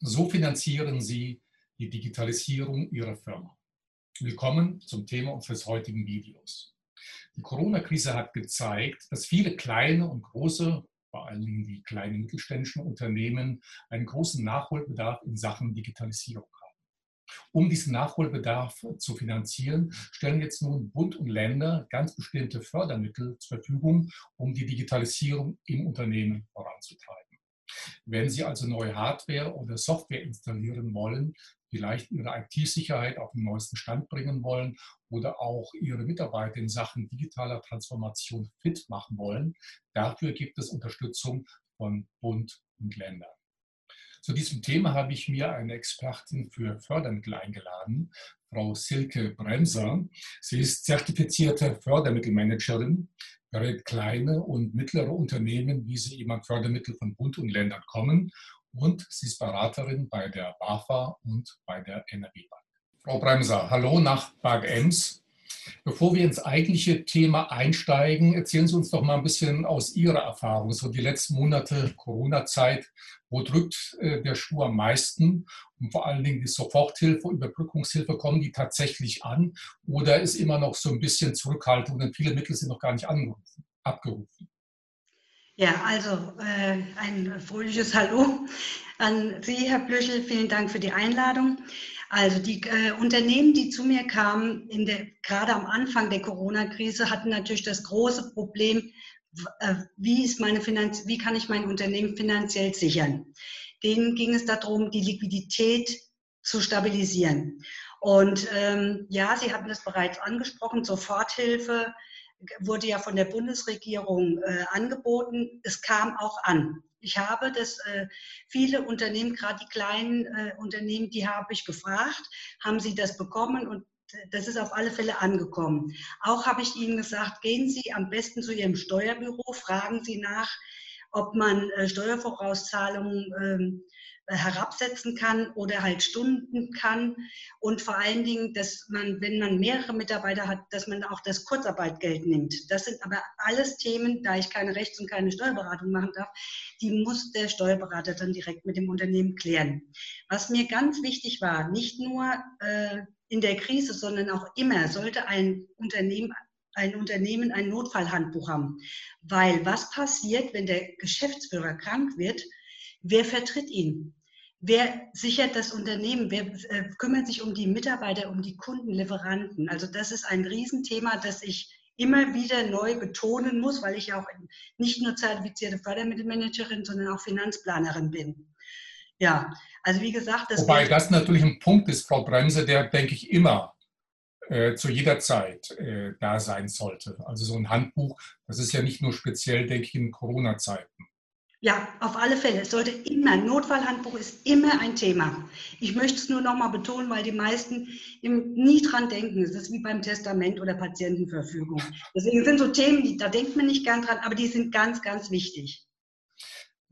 So finanzieren Sie die Digitalisierung Ihrer Firma. Willkommen zum Thema unseres heutigen Videos. Die Corona-Krise hat gezeigt, dass viele kleine und große, vor allen Dingen die kleinen mittelständischen Unternehmen, einen großen Nachholbedarf in Sachen Digitalisierung haben. Um diesen Nachholbedarf zu finanzieren, stellen jetzt nun Bund und Länder ganz bestimmte Fördermittel zur Verfügung, um die Digitalisierung im Unternehmen voranzutreiben. Wenn Sie also neue Hardware oder Software installieren wollen, vielleicht Ihre IT-Sicherheit auf den neuesten Stand bringen wollen oder auch Ihre Mitarbeiter in Sachen digitaler Transformation fit machen wollen, dafür gibt es Unterstützung von Bund und Ländern. Zu diesem Thema habe ich mir eine Expertin für Fördermittel eingeladen, Frau Silke Bremser. Sie ist zertifizierte Fördermittelmanagerin, berät kleine und mittlere Unternehmen, wie sie eben an Fördermittel von Bund und Ländern kommen. Und sie ist Beraterin bei der BAFA und bei der NRW Bank. Frau Bremser, hallo nach Bad Ems. Bevor wir ins eigentliche Thema einsteigen, erzählen Sie uns doch mal ein bisschen aus Ihrer Erfahrung, so die letzten Monate Corona-Zeit. Wo drückt äh, der Schuh am meisten? Und vor allen Dingen die Soforthilfe, Überbrückungshilfe, kommen die tatsächlich an? Oder ist immer noch so ein bisschen Zurückhaltung, denn viele Mittel sind noch gar nicht angerufen, abgerufen? Ja, also äh, ein fröhliches Hallo an Sie, Herr Blöchel. Vielen Dank für die Einladung. Also die äh, Unternehmen, die zu mir kamen, der, gerade am Anfang der Corona-Krise, hatten natürlich das große Problem, äh, wie, ist meine Finanz wie kann ich mein Unternehmen finanziell sichern. Denen ging es darum, die Liquidität zu stabilisieren. Und ähm, ja, Sie hatten es bereits angesprochen, Soforthilfe wurde ja von der Bundesregierung äh, angeboten. Es kam auch an. Ich habe das, äh, viele Unternehmen, gerade die kleinen äh, Unternehmen, die habe ich gefragt, haben sie das bekommen und das ist auf alle Fälle angekommen. Auch habe ich Ihnen gesagt, gehen Sie am besten zu Ihrem Steuerbüro, fragen Sie nach, ob man äh, Steuervorauszahlungen ähm, herabsetzen kann oder halt Stunden kann und vor allen Dingen, dass man, wenn man mehrere Mitarbeiter hat, dass man auch das Kurzarbeitgeld nimmt. Das sind aber alles Themen, da ich keine Rechts- und keine Steuerberatung machen darf, die muss der Steuerberater dann direkt mit dem Unternehmen klären. Was mir ganz wichtig war, nicht nur äh, in der Krise, sondern auch immer sollte ein Unternehmen ein Unternehmen ein Notfallhandbuch haben. Weil was passiert, wenn der Geschäftsführer krank wird? Wer vertritt ihn? Wer sichert das Unternehmen? Wer äh, kümmert sich um die Mitarbeiter, um die Kunden, Lieferanten? Also das ist ein Riesenthema, das ich immer wieder neu betonen muss, weil ich auch nicht nur zertifizierte Fördermittelmanagerin, sondern auch Finanzplanerin bin. Ja, also wie gesagt, das wobei das natürlich ein Punkt ist, Frau Bremse, der denke ich immer äh, zu jeder Zeit äh, da sein sollte. Also so ein Handbuch, das ist ja nicht nur speziell, denke ich, in Corona-Zeiten. Ja, auf alle Fälle. Es sollte immer, Notfallhandbuch ist immer ein Thema. Ich möchte es nur nochmal betonen, weil die meisten nie dran denken. Es ist wie beim Testament oder Patientenverfügung. Deswegen sind so Themen, die, da denkt man nicht gern dran, aber die sind ganz, ganz wichtig.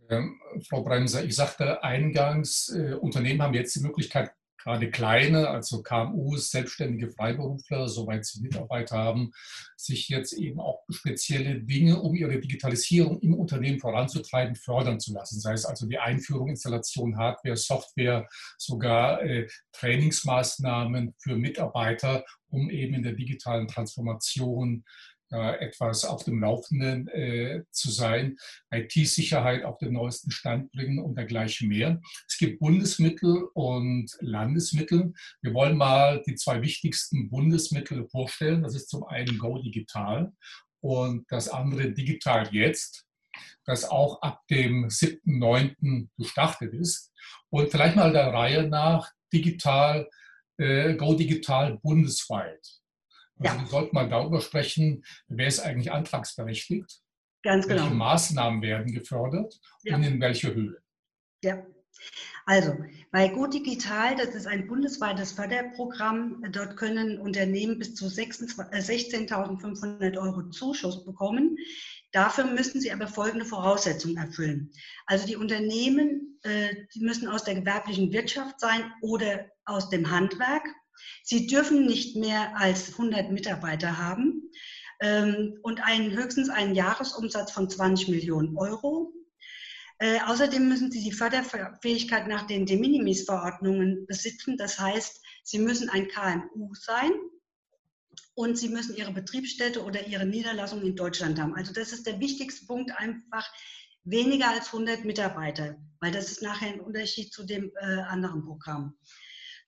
Ähm, Frau Bremser, ich sagte eingangs, äh, Unternehmen haben jetzt die Möglichkeit, gerade kleine, also KMUs, selbstständige Freiberufler, soweit sie Mitarbeiter haben, sich jetzt eben auch spezielle Dinge, um ihre Digitalisierung im Unternehmen voranzutreiben, fördern zu lassen. Sei es also die Einführung, Installation, Hardware, Software, sogar äh, Trainingsmaßnahmen für Mitarbeiter, um eben in der digitalen Transformation etwas auf dem Laufenden äh, zu sein, IT-Sicherheit auf den neuesten Stand bringen und dergleichen mehr. Es gibt Bundesmittel und Landesmittel. Wir wollen mal die zwei wichtigsten Bundesmittel vorstellen. Das ist zum einen Go Digital und das andere Digital Jetzt, das auch ab dem 7.9. gestartet ist. Und vielleicht mal der Reihe nach Digital, äh, Go Digital bundesweit. Also ja. wir sollten mal darüber sprechen, wer ist eigentlich antragsberechtigt? Ganz genau. Welche Maßnahmen werden gefördert ja. und in welcher Höhe? Ja. Also, bei Go Digital, das ist ein bundesweites Förderprogramm. Dort können Unternehmen bis zu 16.500 äh, Euro Zuschuss bekommen. Dafür müssen sie aber folgende Voraussetzungen erfüllen. Also die Unternehmen, äh, die müssen aus der gewerblichen Wirtschaft sein oder aus dem Handwerk. Sie dürfen nicht mehr als 100 Mitarbeiter haben ähm, und einen, höchstens einen Jahresumsatz von 20 Millionen Euro. Äh, außerdem müssen Sie die Förderfähigkeit nach den De Minimis-Verordnungen besitzen. Das heißt, Sie müssen ein KMU sein und Sie müssen Ihre Betriebsstätte oder Ihre Niederlassung in Deutschland haben. Also das ist der wichtigste Punkt, einfach weniger als 100 Mitarbeiter, weil das ist nachher ein Unterschied zu dem äh, anderen Programm.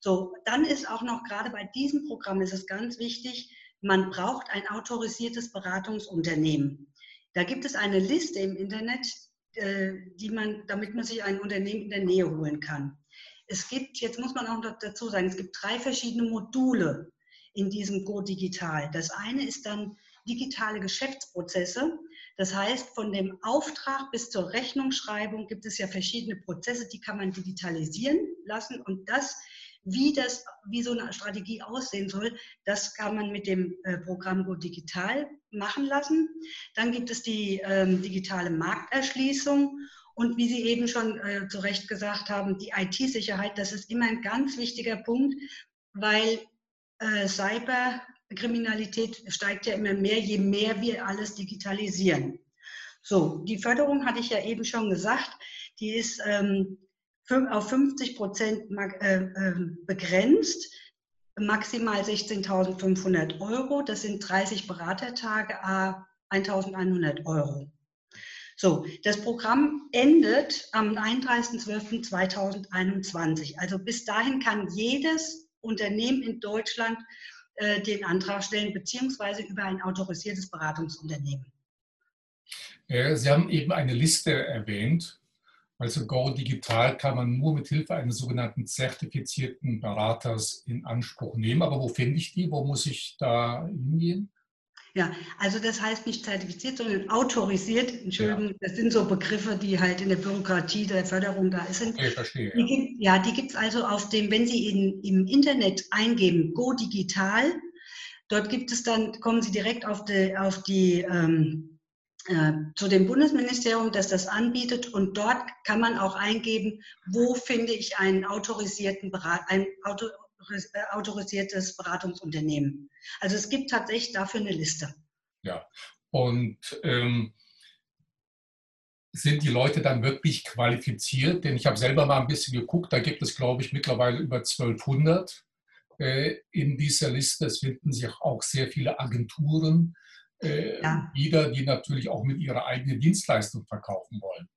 So, dann ist auch noch gerade bei diesem Programm ist es ganz wichtig, man braucht ein autorisiertes Beratungsunternehmen. Da gibt es eine Liste im Internet, äh, die man, damit man sich ein Unternehmen in der Nähe holen kann. Es gibt, jetzt muss man auch dazu sagen, es gibt drei verschiedene Module in diesem Go Digital. Das eine ist dann digitale Geschäftsprozesse. Das heißt, von dem Auftrag bis zur Rechnungsschreibung gibt es ja verschiedene Prozesse, die kann man digitalisieren lassen und das wie, das, wie so eine Strategie aussehen soll, das kann man mit dem äh, Programm Go Digital machen lassen. Dann gibt es die ähm, digitale Markterschließung und wie Sie eben schon äh, zu Recht gesagt haben, die IT-Sicherheit, das ist immer ein ganz wichtiger Punkt, weil äh, Cyberkriminalität steigt ja immer mehr, je mehr wir alles digitalisieren. So, die Förderung hatte ich ja eben schon gesagt, die ist ähm, auf 50 Prozent äh, ähm, begrenzt, maximal 16.500 Euro. Das sind 30 Beratertage, a 1.100 Euro. So, das Programm endet am 31.12.2021. Also bis dahin kann jedes Unternehmen in Deutschland äh, den Antrag stellen, beziehungsweise über ein autorisiertes Beratungsunternehmen. Äh, Sie haben eben eine Liste erwähnt also Go Digital kann man nur mit Hilfe eines sogenannten zertifizierten Beraters in Anspruch nehmen. Aber wo finde ich die? Wo muss ich da hingehen? Ja, also das heißt nicht zertifiziert, sondern autorisiert. Entschuldigung, ja. das sind so Begriffe, die halt in der Bürokratie der Förderung da sind. Ich verstehe. Die gibt, ja, die gibt es also auf dem, wenn Sie in, im Internet eingeben, Go Digital, dort gibt es dann, kommen Sie direkt auf die, auf die ähm, äh, zu dem Bundesministerium, das das anbietet. Und dort kann man auch eingeben, wo finde ich einen autorisierten ein äh, autorisiertes Beratungsunternehmen. Also es gibt tatsächlich dafür eine Liste. Ja, und ähm, sind die Leute dann wirklich qualifiziert? Denn ich habe selber mal ein bisschen geguckt, da gibt es, glaube ich, mittlerweile über 1200 äh, in dieser Liste. Es finden sich auch sehr viele Agenturen, äh, ja. wieder, die natürlich auch mit ihrer eigenen Dienstleistung verkaufen wollen.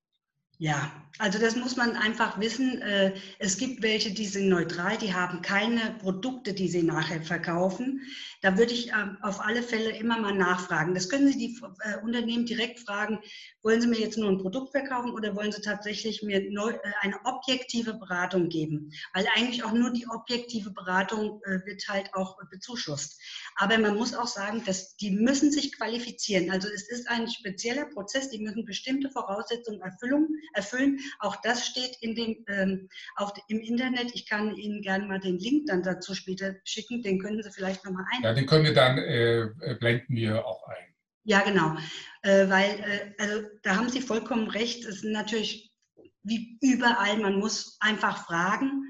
Ja, also das muss man einfach wissen. Äh, es gibt welche, die sind neutral, die haben keine Produkte, die sie nachher verkaufen. Da würde ich ähm, auf alle Fälle immer mal nachfragen. Das können Sie die äh, Unternehmen direkt fragen, wollen Sie mir jetzt nur ein Produkt verkaufen oder wollen Sie tatsächlich mir äh, eine objektive Beratung geben? Weil eigentlich auch nur die objektive Beratung wird halt auch bezuschusst. Aber man muss auch sagen, dass die müssen sich qualifizieren. Also es ist ein spezieller Prozess, die müssen bestimmte Voraussetzungen erfüllen erfüllen. Auch das steht in dem, ähm, auf, im Internet. Ich kann Ihnen gerne mal den Link dann dazu später schicken. Den können Sie vielleicht nochmal ein. Ja, den können wir dann, äh, äh, blenden wir auch ein. Ja, genau. Äh, weil, äh, also da haben Sie vollkommen recht. Es ist natürlich wie überall, man muss einfach fragen.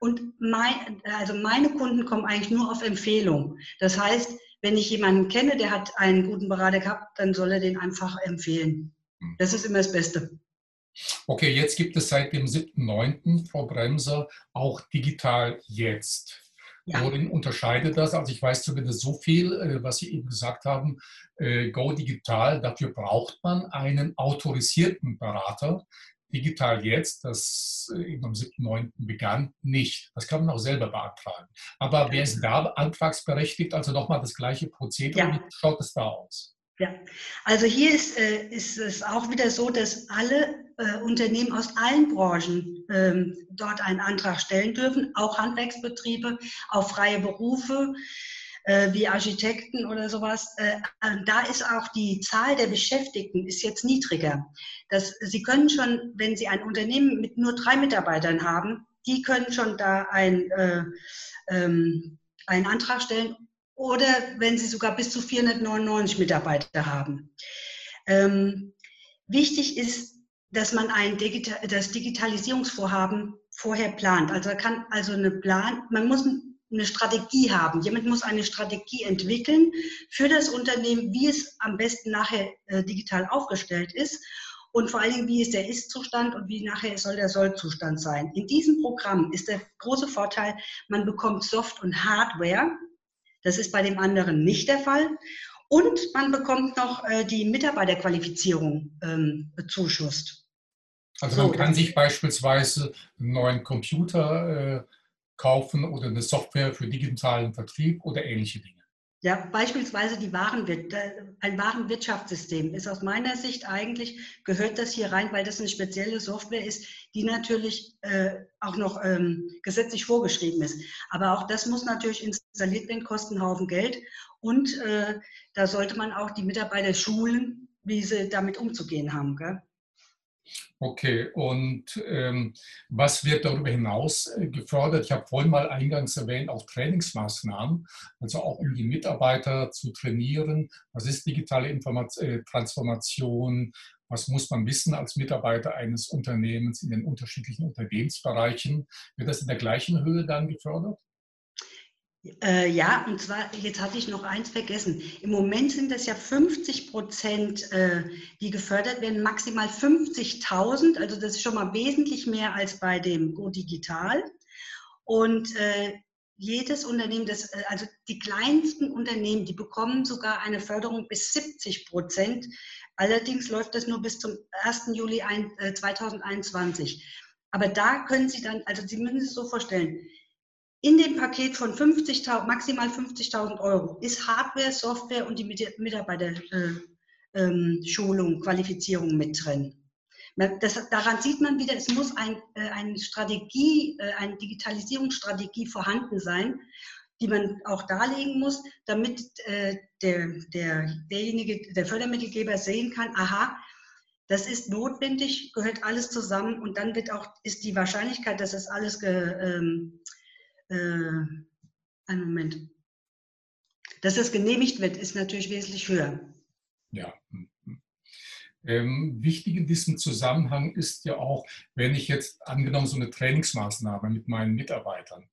Und mein, also meine Kunden kommen eigentlich nur auf Empfehlung. Das heißt, wenn ich jemanden kenne, der hat einen guten Berater gehabt, dann soll er den einfach empfehlen. Hm. Das ist immer das Beste. Okay, jetzt gibt es seit dem 7.9., Frau Bremser, auch digital jetzt. Ja. Worin unterscheidet das? Also ich weiß zumindest so viel, äh, was Sie eben gesagt haben, äh, Go Digital, dafür braucht man einen autorisierten Berater. Digital jetzt, das äh, eben am 7.9. begann, nicht. Das kann man auch selber beantragen. Aber wer ist da antragsberechtigt? Also nochmal das gleiche Prozedere. Ja. Wie schaut es da aus? Ja, also hier ist, äh, ist es auch wieder so, dass alle äh, Unternehmen aus allen Branchen ähm, dort einen Antrag stellen dürfen, auch Handwerksbetriebe, auch freie Berufe äh, wie Architekten oder sowas. Äh, da ist auch die Zahl der Beschäftigten ist jetzt niedriger. Das, Sie können schon, wenn Sie ein Unternehmen mit nur drei Mitarbeitern haben, die können schon da ein, äh, ähm, einen Antrag stellen oder wenn Sie sogar bis zu 499 Mitarbeiter haben. Ähm, wichtig ist, dass man ein Digital, das Digitalisierungsvorhaben vorher plant. Also kann also eine Plan, man muss eine Strategie haben. Jemand muss eine Strategie entwickeln für das Unternehmen, wie es am besten nachher äh, digital aufgestellt ist. und vor allen Dingen, wie ist der Ist-Zustand und wie nachher soll der Soll-Zustand sein. In diesem Programm ist der große Vorteil, man bekommt Soft- und Hardware. Das ist bei dem anderen nicht der Fall. Und man bekommt noch äh, die Mitarbeiterqualifizierung ähm, bezuschusst. Also man kann sich beispielsweise einen neuen Computer äh, kaufen oder eine Software für digitalen Vertrieb oder ähnliche Dinge. Ja, beispielsweise die Warenwirt ein Warenwirtschaftssystem ist aus meiner Sicht eigentlich, gehört das hier rein, weil das eine spezielle Software ist, die natürlich äh, auch noch ähm, gesetzlich vorgeschrieben ist. Aber auch das muss natürlich installiert werden, kostet einen Haufen Geld. Und äh, da sollte man auch die Mitarbeiter schulen, wie sie damit umzugehen haben. Gell? Okay, und ähm, was wird darüber hinaus äh, gefördert? Ich habe vorhin mal eingangs erwähnt, auch Trainingsmaßnahmen, also auch um die Mitarbeiter zu trainieren. Was ist digitale Informat äh, Transformation? Was muss man wissen als Mitarbeiter eines Unternehmens in den unterschiedlichen Unternehmensbereichen? Wird das in der gleichen Höhe dann gefördert? Äh, ja, und zwar, jetzt hatte ich noch eins vergessen. Im Moment sind es ja 50 Prozent, äh, die gefördert werden, maximal 50.000. Also das ist schon mal wesentlich mehr als bei dem Go Digital. Und äh, jedes Unternehmen, das, äh, also die kleinsten Unternehmen, die bekommen sogar eine Förderung bis 70 Prozent. Allerdings läuft das nur bis zum 1. Juli ein, 2021. Äh, Aber da können Sie dann, also Sie müssen sich so vorstellen, in dem Paket von 50.000, maximal 50.000 Euro ist Hardware, Software und die Mitarbeiterschulung, äh, Qualifizierung mit drin. Das, daran sieht man wieder, es muss ein, äh, eine Strategie, äh, eine Digitalisierungsstrategie vorhanden sein, die man auch darlegen muss, damit äh, der, der, derjenige, der Fördermittelgeber sehen kann, aha, das ist notwendig, gehört alles zusammen und dann wird auch, ist die Wahrscheinlichkeit, dass das alles ge, ähm, äh, einen Moment, dass das genehmigt wird, ist natürlich wesentlich höher. Ja. Mhm. Ähm, wichtig in diesem Zusammenhang ist ja auch, wenn ich jetzt angenommen so eine Trainingsmaßnahme mit meinen Mitarbeitern.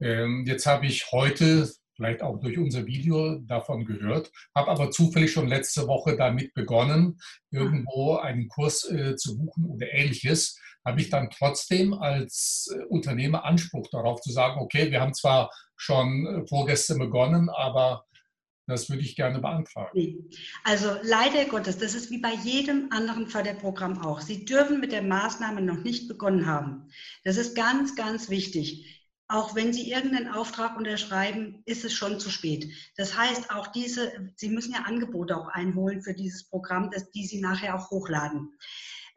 Ähm, jetzt habe ich heute, vielleicht auch durch unser Video davon gehört, habe aber zufällig schon letzte Woche damit begonnen, irgendwo einen Kurs äh, zu buchen oder ähnliches habe ich dann trotzdem als äh, Unternehmer Anspruch darauf zu sagen, okay, wir haben zwar schon äh, vorgestern begonnen, aber das würde ich gerne beantragen. Also leider Gottes, das ist wie bei jedem anderen Förderprogramm auch. Sie dürfen mit der Maßnahme noch nicht begonnen haben. Das ist ganz, ganz wichtig. Auch wenn Sie irgendeinen Auftrag unterschreiben, ist es schon zu spät. Das heißt, auch diese, Sie müssen ja Angebote auch einholen für dieses Programm, dass die Sie nachher auch hochladen.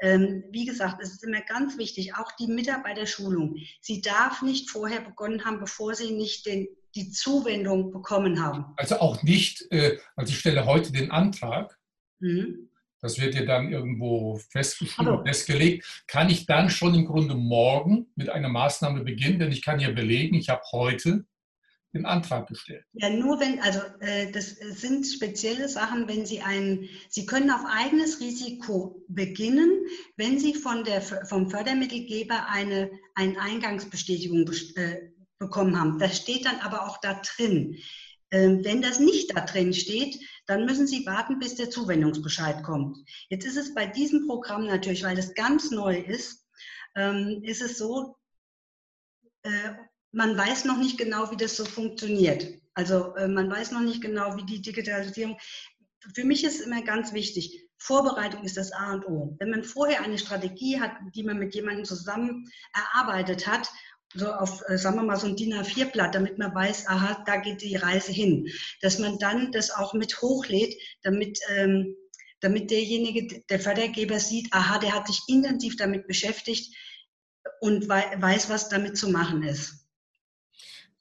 Ähm, wie gesagt, es ist immer ganz wichtig, auch die Mitarbeiterschulung. Sie darf nicht vorher begonnen haben, bevor sie nicht den, die Zuwendung bekommen haben. Also auch nicht, äh, also ich stelle heute den Antrag, mhm. Das wird ja dann irgendwo festgeschrieben, festgelegt, kann ich dann schon im Grunde morgen mit einer Maßnahme beginnen, denn ich kann ja belegen, ich habe heute den Antrag gestellt. Ja, nur wenn, also äh, das sind spezielle Sachen, wenn Sie ein, Sie können auf eigenes Risiko beginnen, wenn Sie von der, vom Fördermittelgeber eine, eine Eingangsbestätigung äh, bekommen haben. Das steht dann aber auch da drin. Ähm, wenn das nicht da drin steht, dann müssen Sie warten, bis der Zuwendungsbescheid kommt. Jetzt ist es bei diesem Programm natürlich, weil das ganz neu ist, ähm, ist es so, äh, man weiß noch nicht genau, wie das so funktioniert. Also äh, man weiß noch nicht genau, wie die Digitalisierung. Für mich ist immer ganz wichtig, Vorbereitung ist das A und O. Wenn man vorher eine Strategie hat, die man mit jemandem zusammen erarbeitet hat, so auf, äh, sagen wir mal, so ein DIN A4-Blatt, damit man weiß, aha, da geht die Reise hin. Dass man dann das auch mit hochlädt, damit, ähm, damit derjenige, der Fördergeber sieht, aha, der hat sich intensiv damit beschäftigt und weiß, was damit zu machen ist.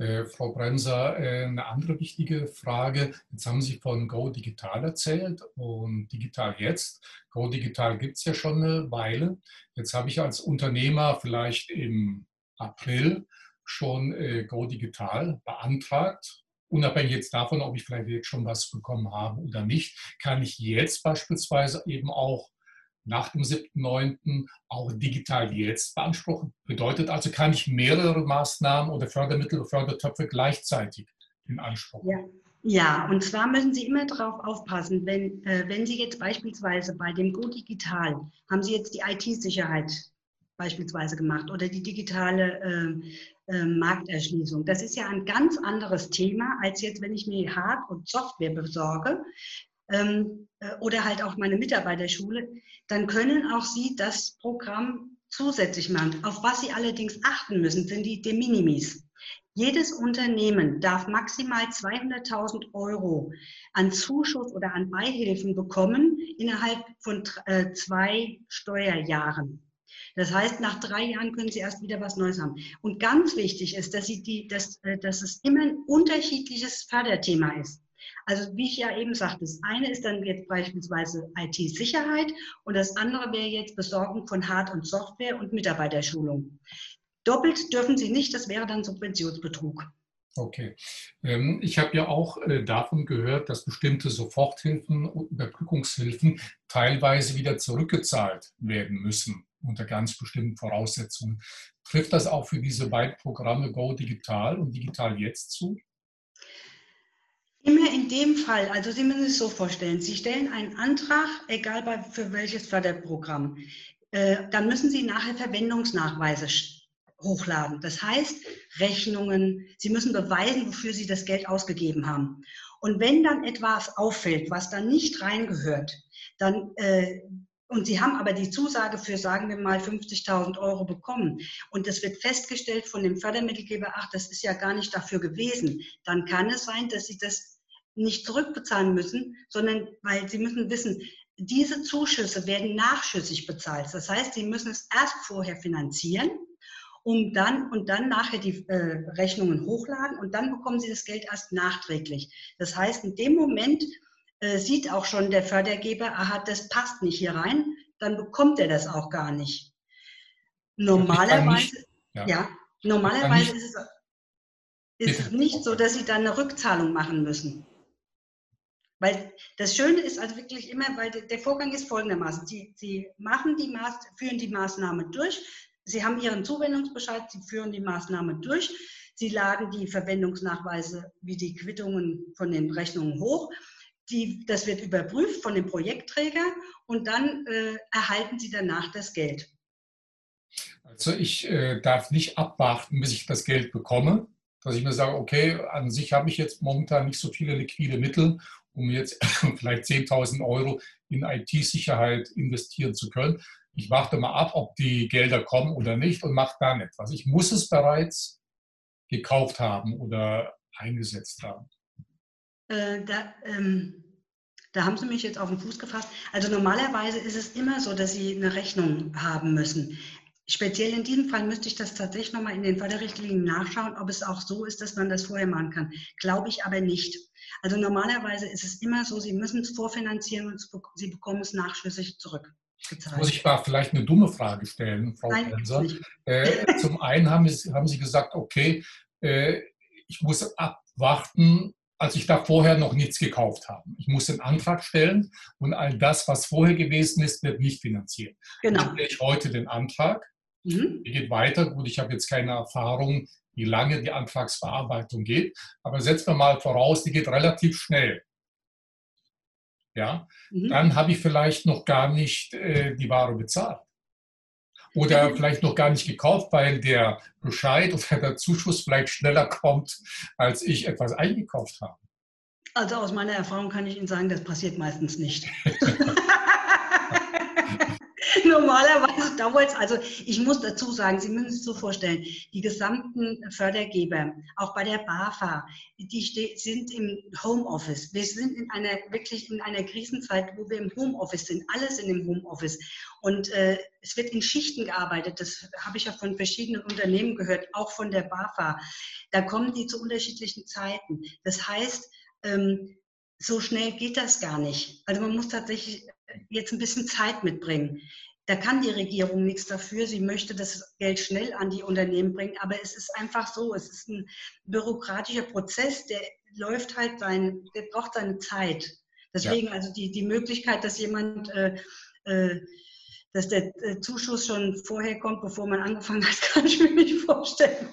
Äh, Frau Bremser, äh, eine andere wichtige Frage. Jetzt haben Sie von Go Digital erzählt und Digital jetzt. Go Digital gibt es ja schon eine Weile. Jetzt habe ich als Unternehmer vielleicht im April schon äh, Go Digital beantragt. Unabhängig jetzt davon, ob ich vielleicht jetzt schon was bekommen habe oder nicht, kann ich jetzt beispielsweise eben auch nach dem 7.9. auch digital jetzt beanspruchen. Bedeutet also, kann ich mehrere Maßnahmen oder Fördermittel oder Fördertöpfe gleichzeitig in Anspruch Ja, Ja, und zwar müssen Sie immer darauf aufpassen, wenn, äh, wenn Sie jetzt beispielsweise bei dem Go Digital, haben Sie jetzt die IT-Sicherheit beispielsweise gemacht oder die digitale äh, äh, Markterschließung. Das ist ja ein ganz anderes Thema, als jetzt, wenn ich mir Hard- und Software besorge ähm, äh, oder halt auch meine Mitarbeiterschule, dann können auch Sie das Programm zusätzlich machen. Auf was Sie allerdings achten müssen, sind die De Minimis. Jedes Unternehmen darf maximal 200.000 Euro an Zuschuss oder an Beihilfen bekommen innerhalb von äh, zwei Steuerjahren. Das heißt, nach drei Jahren können Sie erst wieder was Neues haben. Und ganz wichtig ist, dass, Sie die, dass, äh, dass es immer ein unterschiedliches Förderthema ist. Also wie ich ja eben sagte, das eine ist dann jetzt beispielsweise IT-Sicherheit und das andere wäre jetzt Besorgung von Hard- und Software und Mitarbeiterschulung. Doppelt dürfen Sie nicht, das wäre dann Subventionsbetrug. Okay. Ähm, ich habe ja auch äh, davon gehört, dass bestimmte Soforthilfen und Überbrückungshilfen teilweise wieder zurückgezahlt werden müssen unter ganz bestimmten Voraussetzungen. Trifft das auch für diese beiden Programme Go Digital und Digital Jetzt zu? Immer in dem Fall, also Sie müssen es so vorstellen, Sie stellen einen Antrag, egal für welches Förderprogramm, äh, dann müssen Sie nachher Verwendungsnachweise hochladen. Das heißt, Rechnungen, Sie müssen beweisen, wofür Sie das Geld ausgegeben haben. Und wenn dann etwas auffällt, was da nicht reingehört, dann äh, und Sie haben aber die Zusage für, sagen wir mal, 50.000 Euro bekommen und es wird festgestellt von dem Fördermittelgeber, ach, das ist ja gar nicht dafür gewesen, dann kann es sein, dass Sie das nicht zurückbezahlen müssen, sondern weil Sie müssen wissen, diese Zuschüsse werden nachschüssig bezahlt. Das heißt, Sie müssen es erst vorher finanzieren, um dann und dann nachher die äh, Rechnungen hochladen und dann bekommen Sie das Geld erst nachträglich. Das heißt, in dem Moment, äh, sieht auch schon der Fördergeber, aha, das passt nicht hier rein, dann bekommt er das auch gar nicht. Normalerweise, nicht, ja. ja. normalerweise ist es, ist es nicht so, dass sie dann eine Rückzahlung machen müssen. Weil das Schöne ist also wirklich immer, weil der Vorgang ist folgendermaßen. Sie, sie machen die Maß, führen die Maßnahme durch. Sie haben Ihren Zuwendungsbescheid, Sie führen die Maßnahme durch. Sie laden die Verwendungsnachweise wie die Quittungen von den Rechnungen hoch. Die, das wird überprüft von dem Projektträger und dann äh, erhalten Sie danach das Geld. Also ich äh, darf nicht abwarten, bis ich das Geld bekomme, dass ich mir sage, okay, an sich habe ich jetzt momentan nicht so viele liquide Mittel, um jetzt vielleicht 10.000 Euro in IT-Sicherheit investieren zu können. Ich warte mal ab, ob die Gelder kommen oder nicht und mache dann etwas. Ich muss es bereits gekauft haben oder eingesetzt haben. Äh, da, ähm, da haben Sie mich jetzt auf den Fuß gefasst. Also normalerweise ist es immer so, dass Sie eine Rechnung haben müssen. Speziell in diesem Fall müsste ich das tatsächlich nochmal in den Förderrichtlinien nachschauen, ob es auch so ist, dass man das vorher machen kann. Glaube ich aber nicht. Also normalerweise ist es immer so, Sie müssen es vorfinanzieren und Sie bekommen es nachschüssig zurück. Muss ich mal vielleicht eine dumme Frage stellen, Frau Nein, Penser? Äh, zum einen haben, haben, Sie gesagt, okay, äh, ich muss abwarten, als ich da vorher noch nichts gekauft habe. Ich muss den Antrag stellen und all das, was vorher gewesen ist, wird nicht finanziert. Genau. Dann stelle ich heute den Antrag. Mhm. Die geht weiter. Gut, ich habe jetzt keine Erfahrung, wie lange die Antragsverarbeitung geht, aber setzen wir mal voraus, die geht relativ schnell. Ja, mhm. dann habe ich vielleicht noch gar nicht äh, die Ware bezahlt oder vielleicht noch gar nicht gekauft, weil der Bescheid oder der Zuschuss vielleicht schneller kommt, als ich etwas eingekauft habe. Also aus meiner Erfahrung kann ich Ihnen sagen, das passiert meistens nicht. Normalerweise dauert es, also ich muss dazu sagen, Sie müssen sich so vorstellen, die gesamten Fördergeber, auch bei der BAFA, die sind im Homeoffice. Wir sind in einer, wirklich in einer Krisenzeit, wo wir im Homeoffice sind. Alles in dem Homeoffice. Und äh, es wird in Schichten gearbeitet. Das habe ich ja von verschiedenen Unternehmen gehört, auch von der BAFA. Da kommen die zu unterschiedlichen Zeiten. Das heißt, ähm, so schnell geht das gar nicht. Also man muss tatsächlich jetzt ein bisschen Zeit mitbringen. Da kann die Regierung nichts dafür. Sie möchte das Geld schnell an die Unternehmen bringen, aber es ist einfach so, es ist ein bürokratischer Prozess, der läuft halt sein, der braucht seine Zeit. Deswegen ja. also die, die Möglichkeit, dass jemand, äh, äh, dass der äh, Zuschuss schon vorher kommt, bevor man angefangen hat, kann ich mir nicht vorstellen.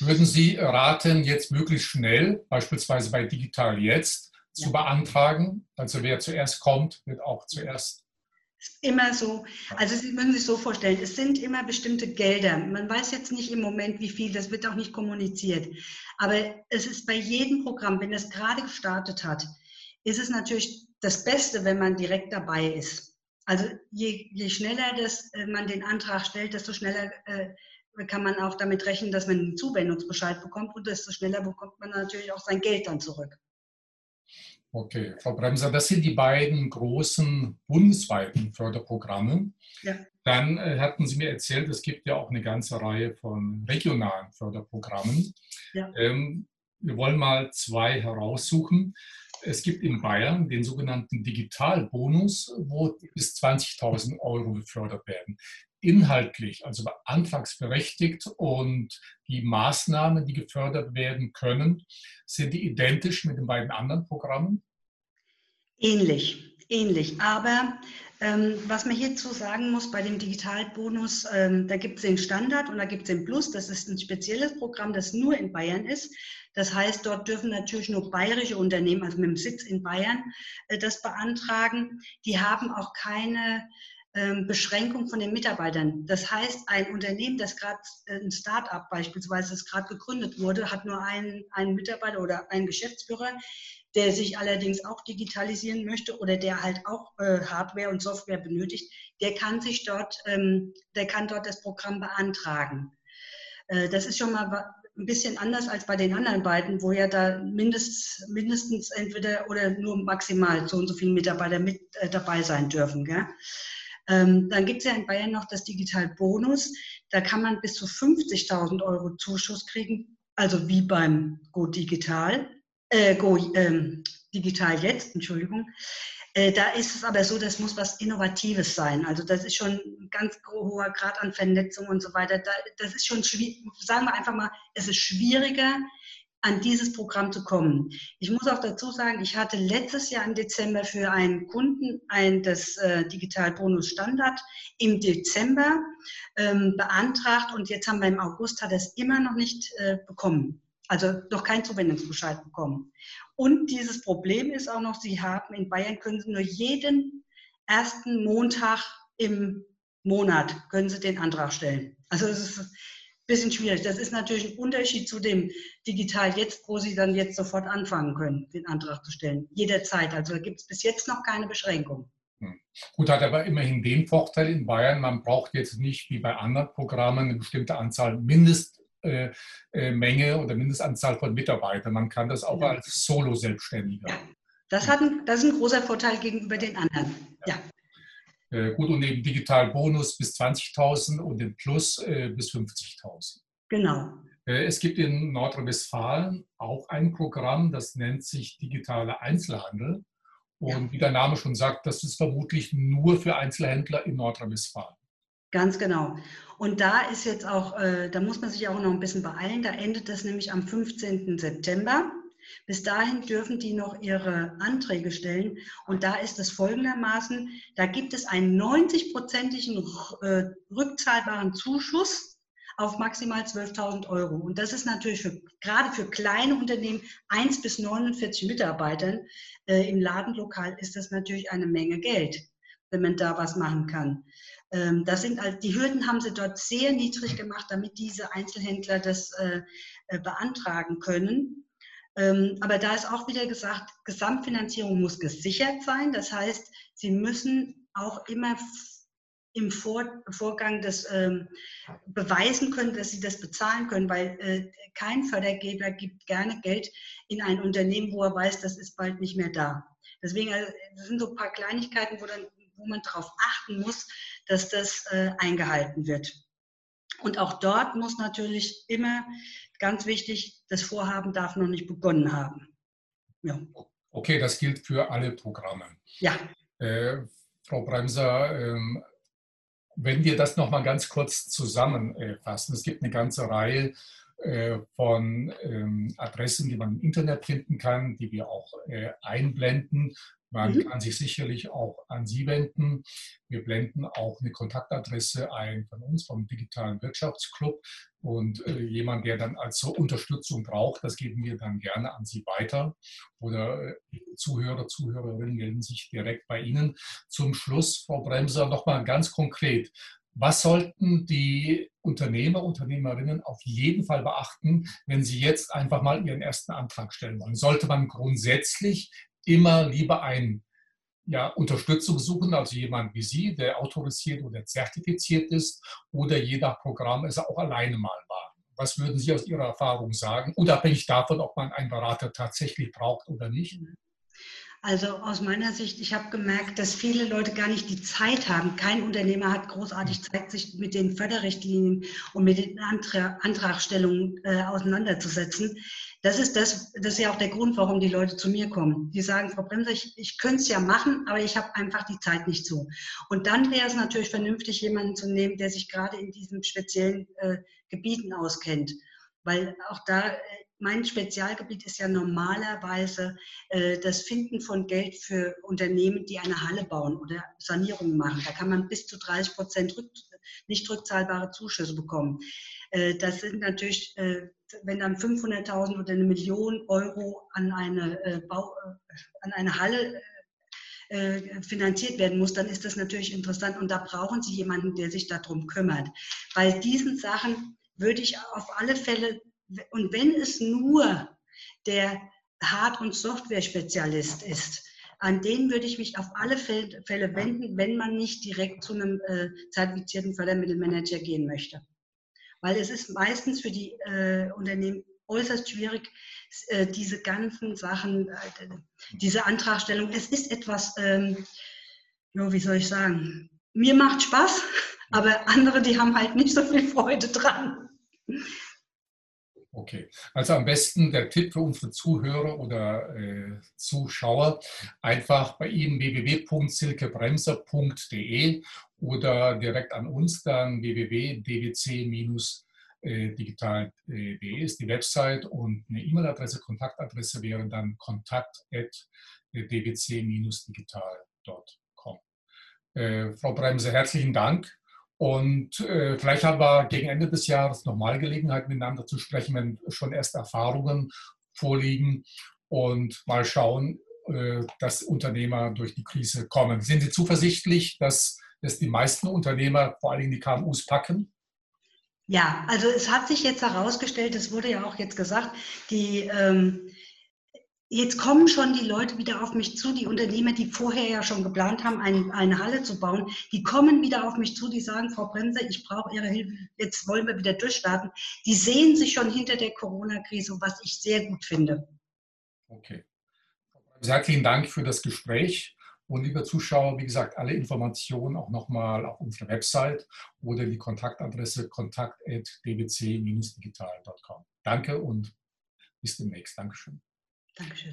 Würden Sie raten, jetzt möglichst schnell, beispielsweise bei Digital Jetzt, zu ja. beantragen? Also wer zuerst kommt, wird auch zuerst. Immer so. Also Sie müssen sich so vorstellen, es sind immer bestimmte Gelder. Man weiß jetzt nicht im Moment, wie viel, das wird auch nicht kommuniziert. Aber es ist bei jedem Programm, wenn es gerade gestartet hat, ist es natürlich das Beste, wenn man direkt dabei ist. Also je, je schneller das, äh, man den Antrag stellt, desto schneller äh, kann man auch damit rechnen, dass man einen Zuwendungsbescheid bekommt und desto schneller bekommt man natürlich auch sein Geld dann zurück. Okay, Frau Bremser, das sind die beiden großen bundesweiten Förderprogramme. Ja. Dann äh, hatten Sie mir erzählt, es gibt ja auch eine ganze Reihe von regionalen Förderprogrammen. Ja. Ähm, wir wollen mal zwei heraussuchen. Es gibt in Bayern den sogenannten Digitalbonus, wo bis 20.000 Euro gefördert werden inhaltlich, also antragsberechtigt und die Maßnahmen, die gefördert werden können, sind die identisch mit den beiden anderen Programmen? Ähnlich, ähnlich. Aber ähm, was man hierzu sagen muss, bei dem Digitalbonus, ähm, da gibt es den Standard und da gibt es den Plus. Das ist ein spezielles Programm, das nur in Bayern ist. Das heißt, dort dürfen natürlich nur bayerische Unternehmen, also mit dem Sitz in Bayern, äh, das beantragen. Die haben auch keine Beschränkung von den Mitarbeitern. Das heißt, ein Unternehmen, das gerade äh, ein Start-up beispielsweise, das gerade gegründet wurde, hat nur einen, einen Mitarbeiter oder einen Geschäftsführer, der sich allerdings auch digitalisieren möchte oder der halt auch äh, Hardware und Software benötigt, der kann sich dort, ähm, der kann dort das Programm beantragen. Äh, das ist schon mal ein bisschen anders als bei den anderen beiden, wo ja da mindestens, mindestens entweder oder nur maximal so und so viele Mitarbeiter mit äh, dabei sein dürfen. Gell? Ähm, dann gibt es ja in Bayern noch das Digital Bonus. Da kann man bis zu 50.000 Euro Zuschuss kriegen, also wie beim Go Digital, äh, Go ähm, Digital jetzt, Entschuldigung. Äh, da ist es aber so, das muss was Innovatives sein. Also das ist schon ein ganz hoher Grad an Vernetzung und so weiter. Da, das ist schon sagen wir einfach mal, es ist schwieriger, an dieses Programm zu kommen. Ich muss auch dazu sagen, ich hatte letztes Jahr im Dezember für einen Kunden ein, das äh, Digital Bonus Standard im Dezember ähm, beantragt und jetzt haben wir im August hat er es immer noch nicht äh, bekommen. Also noch keinen Zuwendungsbescheid bekommen. Und dieses Problem ist auch noch, Sie haben in Bayern können Sie nur jeden ersten Montag im Monat können Sie den Antrag stellen. Also es ist bisschen schwierig. Das ist natürlich ein Unterschied zu dem Digital jetzt, wo Sie dann jetzt sofort anfangen können, den Antrag zu stellen. Jederzeit. Also da gibt es bis jetzt noch keine Beschränkung. Hm. Gut, hat aber immerhin den Vorteil in Bayern, man braucht jetzt nicht wie bei anderen Programmen eine bestimmte Anzahl Mindestmenge äh, äh, oder Mindestanzahl von Mitarbeitern. Man kann das auch ja. als Solo-Selbstständiger. Ja. Das, hat ein, das ist ein großer Vorteil gegenüber den anderen. Ja. ja. Äh, gut, und neben Digitalbonus bis 20.000 und den Plus äh, bis 50.000. Genau. Äh, es gibt in Nordrhein-Westfalen auch ein Programm, das nennt sich digitaler Einzelhandel. Und ja. wie der Name schon sagt, das ist vermutlich nur für Einzelhändler in Nordrhein-Westfalen. Ganz genau. Und da ist jetzt auch, da muss man sich auch noch ein bisschen beeilen. Da endet das nämlich am 15. September. Bis dahin dürfen die noch ihre Anträge stellen. Und da ist es folgendermaßen, da gibt es einen 90-prozentigen äh, rückzahlbaren Zuschuss auf maximal 12.000 Euro. Und das ist natürlich für, gerade für kleine Unternehmen, 1 bis 49 Mitarbeitern äh, im Ladenlokal ist das natürlich eine Menge Geld, wenn man da was machen kann. Ähm, das sind, also die Hürden haben sie dort sehr niedrig gemacht, damit diese Einzelhändler das äh, äh beantragen können. Ähm, aber da ist auch wieder gesagt, Gesamtfinanzierung muss gesichert sein. Das heißt, Sie müssen auch immer im Vor Vorgang das ähm, beweisen können, dass sie das bezahlen können, weil äh, kein Fördergeber gibt gerne Geld in ein Unternehmen, wo er weiß, das ist bald nicht mehr da. Deswegen also, das sind so ein paar Kleinigkeiten, wo, dann, wo man darauf achten muss, dass das äh, eingehalten wird. Und auch dort muss natürlich immer ganz wichtig, das Vorhaben darf noch nicht begonnen haben. Ja. Okay, das gilt für alle Programme. Ja. Äh, Frau Bremser, ähm, wenn wir das nochmal ganz kurz zusammenfassen, es gibt eine ganze Reihe äh, von ähm, Adressen, die man im Internet finden kann, die wir auch äh, einblenden, Man mhm. kann sich sicherlich auch an Sie wenden. Wir blenden auch eine Kontaktadresse ein von uns, vom Digitalen Wirtschaftsclub. Und äh, jemand, der dann also Unterstützung braucht, das geben wir dann gerne an Sie weiter. Oder äh, Zuhörer, Zuhörerinnen melden sich direkt bei Ihnen. Zum Schluss, Frau Bremser, nochmal ganz konkret. Was sollten die Unternehmer, Unternehmerinnen auf jeden Fall beachten, wenn sie jetzt einfach mal ihren ersten Antrag stellen wollen? Sollte man grundsätzlich immer lieber ein ja, Unterstützung suchen, also jemand wie Sie, der autorisiert oder zertifiziert ist, oder je nach Programm es auch alleine mal wagen. Was würden Sie aus Ihrer Erfahrung sagen, unabhängig davon, ob man einen Berater tatsächlich braucht oder nicht? Also aus meiner Sicht, ich habe gemerkt, dass viele Leute gar nicht die Zeit haben. Kein Unternehmer hat großartig Zeit, sich mit den Förderrichtlinien und mit den Antra Antragstellungen äh, auseinanderzusetzen. Das ist, das, das ist ja auch der Grund, warum die Leute zu mir kommen. Die sagen, Frau Bremser, ich, ich könnte es ja machen, aber ich habe einfach die Zeit nicht zu. Und dann wäre es natürlich vernünftig, jemanden zu nehmen, der sich gerade in diesen speziellen äh, Gebieten auskennt. Weil auch da äh, mein Spezialgebiet ist ja normalerweise äh, das Finden von Geld für Unternehmen, die eine Halle bauen oder Sanierungen machen. Da kann man bis zu 30 Prozent rück, nicht rückzahlbare Zuschüsse bekommen. Äh, das sind natürlich, äh, wenn dann 500.000 oder eine Million Euro an eine, äh, Bau, äh, an eine Halle äh, finanziert werden muss, dann ist das natürlich interessant. Und da brauchen Sie jemanden, der sich darum kümmert. Bei diesen Sachen würde ich auf alle Fälle und wenn es nur der Hard- und Software-Spezialist ist, an den würde ich mich auf alle Fälle wenden, wenn man nicht direkt zu einem äh, zertifizierten Fördermittelmanager gehen möchte. Weil es ist meistens für die äh, Unternehmen äußerst schwierig, äh, diese ganzen Sachen, äh, diese Antragstellung. Es ist etwas, ähm, jo, wie soll ich sagen, mir macht Spaß, aber andere, die haben halt nicht so viel Freude dran. Okay, also am besten der Tipp für unsere Zuhörer oder äh, Zuschauer, einfach bei Ihnen www.silkebremser.de oder direkt an uns dann www.dwc-digital.de ist die Website und eine E-Mail-Adresse, Kontaktadresse wäre dann kontakt.dwc-digital.com. Äh, Frau Bremser, herzlichen Dank und äh, vielleicht haben wir gegen Ende des Jahres nochmal Gelegenheit, miteinander zu sprechen, wenn schon erste Erfahrungen vorliegen und mal schauen, äh, dass Unternehmer durch die Krise kommen. Sind Sie zuversichtlich, dass es die meisten Unternehmer, vor allem die KMUs, packen? Ja, also es hat sich jetzt herausgestellt, es wurde ja auch jetzt gesagt, die ähm, Jetzt kommen schon die Leute wieder auf mich zu, die Unternehmer, die vorher ja schon geplant haben, ein, eine Halle zu bauen, die kommen wieder auf mich zu, die sagen, Frau Bremser, ich brauche Ihre Hilfe, jetzt wollen wir wieder durchstarten. Die sehen sich schon hinter der Corona-Krise, was ich sehr gut finde. Okay. Herzlichen Dank für das Gespräch. Und liebe Zuschauer, wie gesagt, alle Informationen auch nochmal auf unserer Website oder die Kontaktadresse kontakt.dbc-digital.com. Danke und bis demnächst. Dankeschön. Dankeschön.